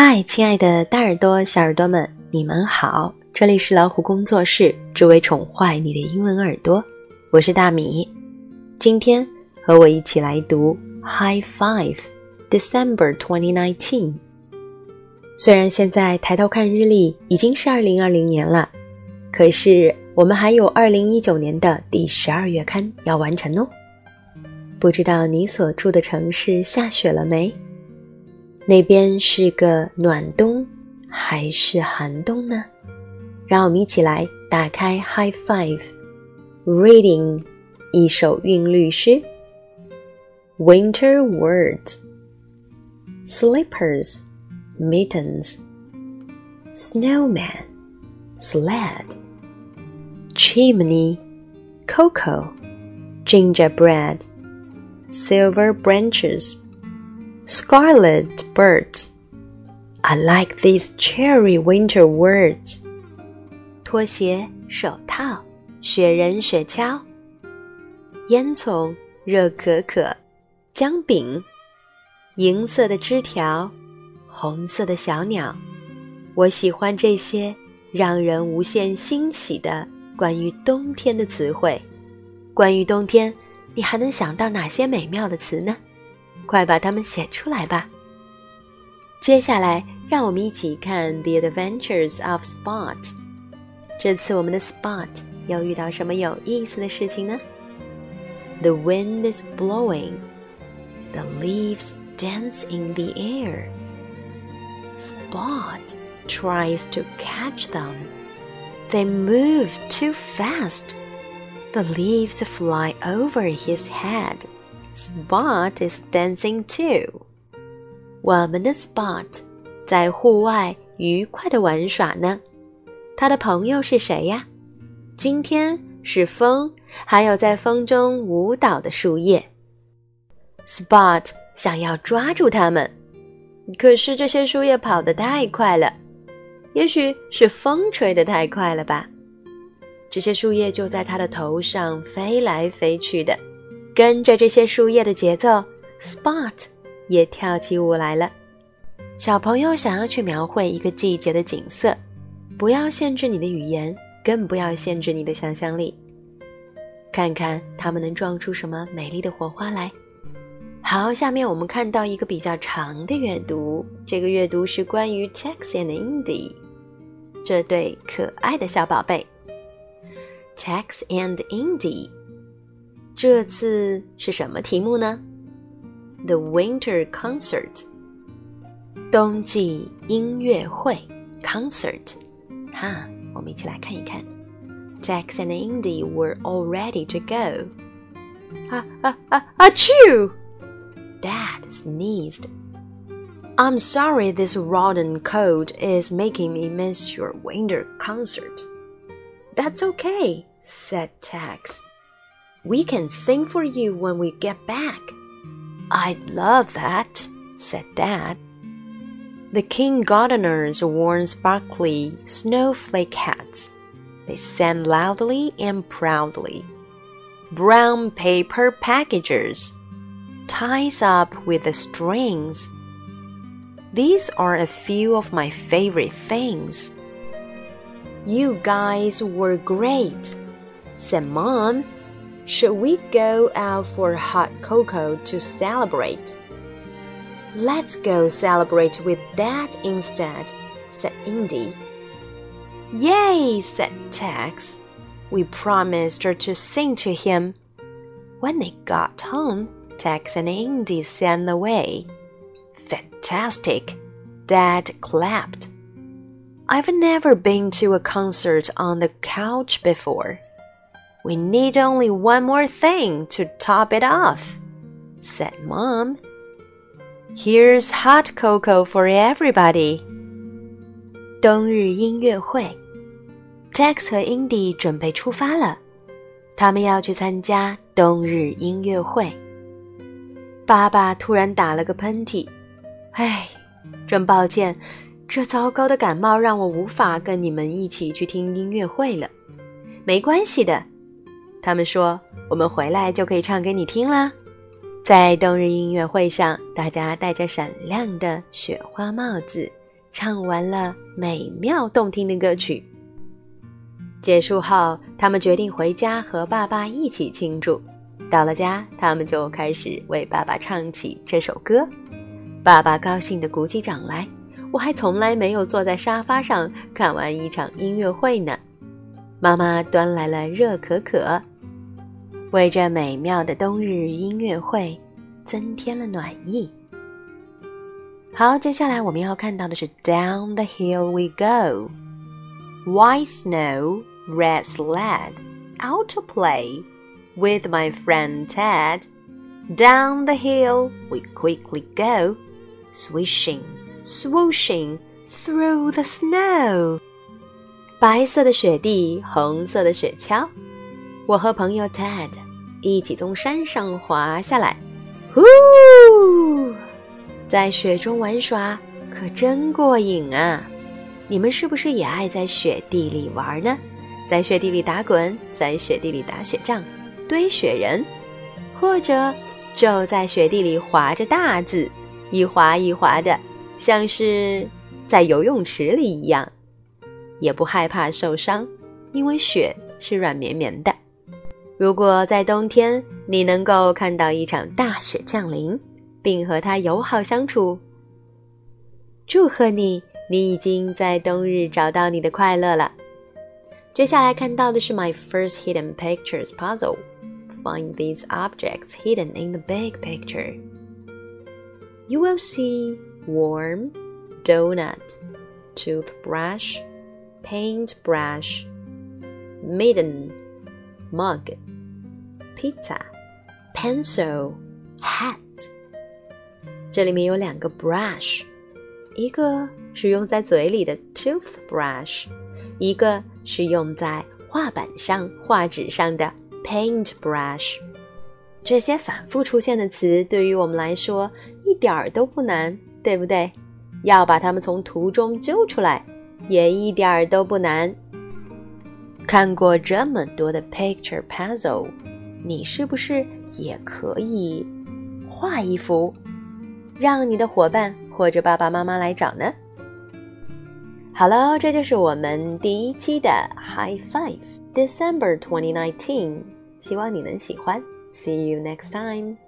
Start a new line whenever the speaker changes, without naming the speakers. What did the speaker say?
嗨，亲爱的大耳朵、小耳朵们，你们好！这里是老虎工作室，只为宠坏你的英文耳朵。我是大米，今天和我一起来读《High Five》December 2019。虽然现在抬头看日历已经是二零二零年了，可是我们还有二零一九年的第十二月刊要完成哦。不知道你所住的城市下雪了没？那边是个暖冬还是寒冬呢？让我们一起来打开 High Five Reading 一首韵律诗。Winter words slippers, mittens, snowman, sled, chimney, cocoa, gingerbread, silver branches scarlet birds. I like these cherry winter words. 拖鞋、手套、雪人、雪橇、烟囱、热可可、姜饼、银色的枝条、红色的小鸟。我喜欢这些让人无限欣喜的关于冬天的词汇。关于冬天，你还能想到哪些美妙的词呢？快把它们写出来吧！接下来，让我们一起看《The Adventures of Spot》。这次我们的 Spot 又遇到什么有意思的事情呢？The wind is blowing, the leaves dance in the air. Spot tries to catch them. They move too fast. The leaves fly over his head. Spot is dancing too。 我们的 Spot 在户外愉快的玩耍呢。他的朋友是谁呀？今天是风，还有在风中舞蹈的树叶。Spot 想要抓住它们，可是这些树叶跑得太快了，也许是风吹得太快了吧。这些树叶就在他的头上飞来飞去的。跟着这些树叶的节奏，Spot 也跳起舞来了。小朋友想要去描绘一个季节的景色，不要限制你的语言，更不要限制你的想象力。看看他们能撞出什么美丽的火花来。好，下面我们看到一个比较长的阅读，这个阅读是关于 Tex and Indy 这对可爱的小宝贝。Tex and Indy。这次是什么题目呢 ？The Winter Concert，冬季音乐会 concert。哈，我们一起来看一看。Tex and Indy were all ready to go. 啊啊啊！Achoo! Dad sneezed. I'm sorry this rotten cold is making me miss your winter concert. That's okay, said Tex. We can sing for you when we get back. I'd love that, said Dad. The king gardeners wore sparkly snowflake hats. They sang loudly and proudly. Brown paper packages, ties up with the strings. These are a few of my favorite things. You guys were great, said Mom should we go out for hot cocoa to celebrate? Let's go celebrate with Dad instead, said Indy. Yay, said Tex. We promised her to sing to him. When they got home, Tex and Indy sang away. Fantastic! Dad clapped. I've never been to a concert on the couch before. We need only one more thing to top it off, said Mom. Here's hot cocoa for everybody. 冬日音乐会，Tex 和 Indy 准备出发了，他们要去参加冬日音乐会。爸爸突然打了个喷嚏，唉，真抱歉，这糟糕的感冒让我无法跟你们一起去听音乐会了。没关系的。他们说：“我们回来就可以唱给你听啦。”在冬日音乐会上，大家戴着闪亮的雪花帽子，唱完了美妙动听的歌曲。结束后，他们决定回家和爸爸一起庆祝。到了家，他们就开始为爸爸唱起这首歌。爸爸高兴地鼓起掌来。我还从来没有坐在沙发上看完一场音乐会呢。妈妈端来了热可可，为这美妙的冬日音乐会增添了暖意。好，接下来我们要看到的是 Down the hill we go, white snow, red sled, out to play with my friend Ted. Down the hill we quickly go, swishing, swooshing through the snow. 白色的雪地，红色的雪橇，我和朋友 Ted 一起从山上滑下来，呼，在雪中玩耍可真过瘾啊！你们是不是也爱在雪地里玩呢？在雪地里打滚，在雪地里打雪仗，堆雪人，或者就在雪地里滑着大字，一滑一滑的，像是在游泳池里一样。也不害怕受伤，因为雪是软绵绵的。如果在冬天你能够看到一场大雪降临，并和它友好相处，祝贺你，你已经在冬日找到你的快乐了。接下来看到的是 My First Hidden Pictures Puzzle。Find these objects hidden in the big picture. You will see worm, donut, toothbrush paintbrush, mitten, mug, pizza, pencil, hat。这里面有两个 brush，一个是用在嘴里的 toothbrush，一个是用在画板上、画纸上的 paintbrush。这些反复出现的词对于我们来说一点儿都不难，对不对？要把它们从图中揪出来。也一点儿都不难。看过这么多的 picture puzzle，你是不是也可以画一幅，让你的伙伴或者爸爸妈妈来找呢？好了，这就是我们第一期的 High Five December 2019，希望你能喜欢。See you next time.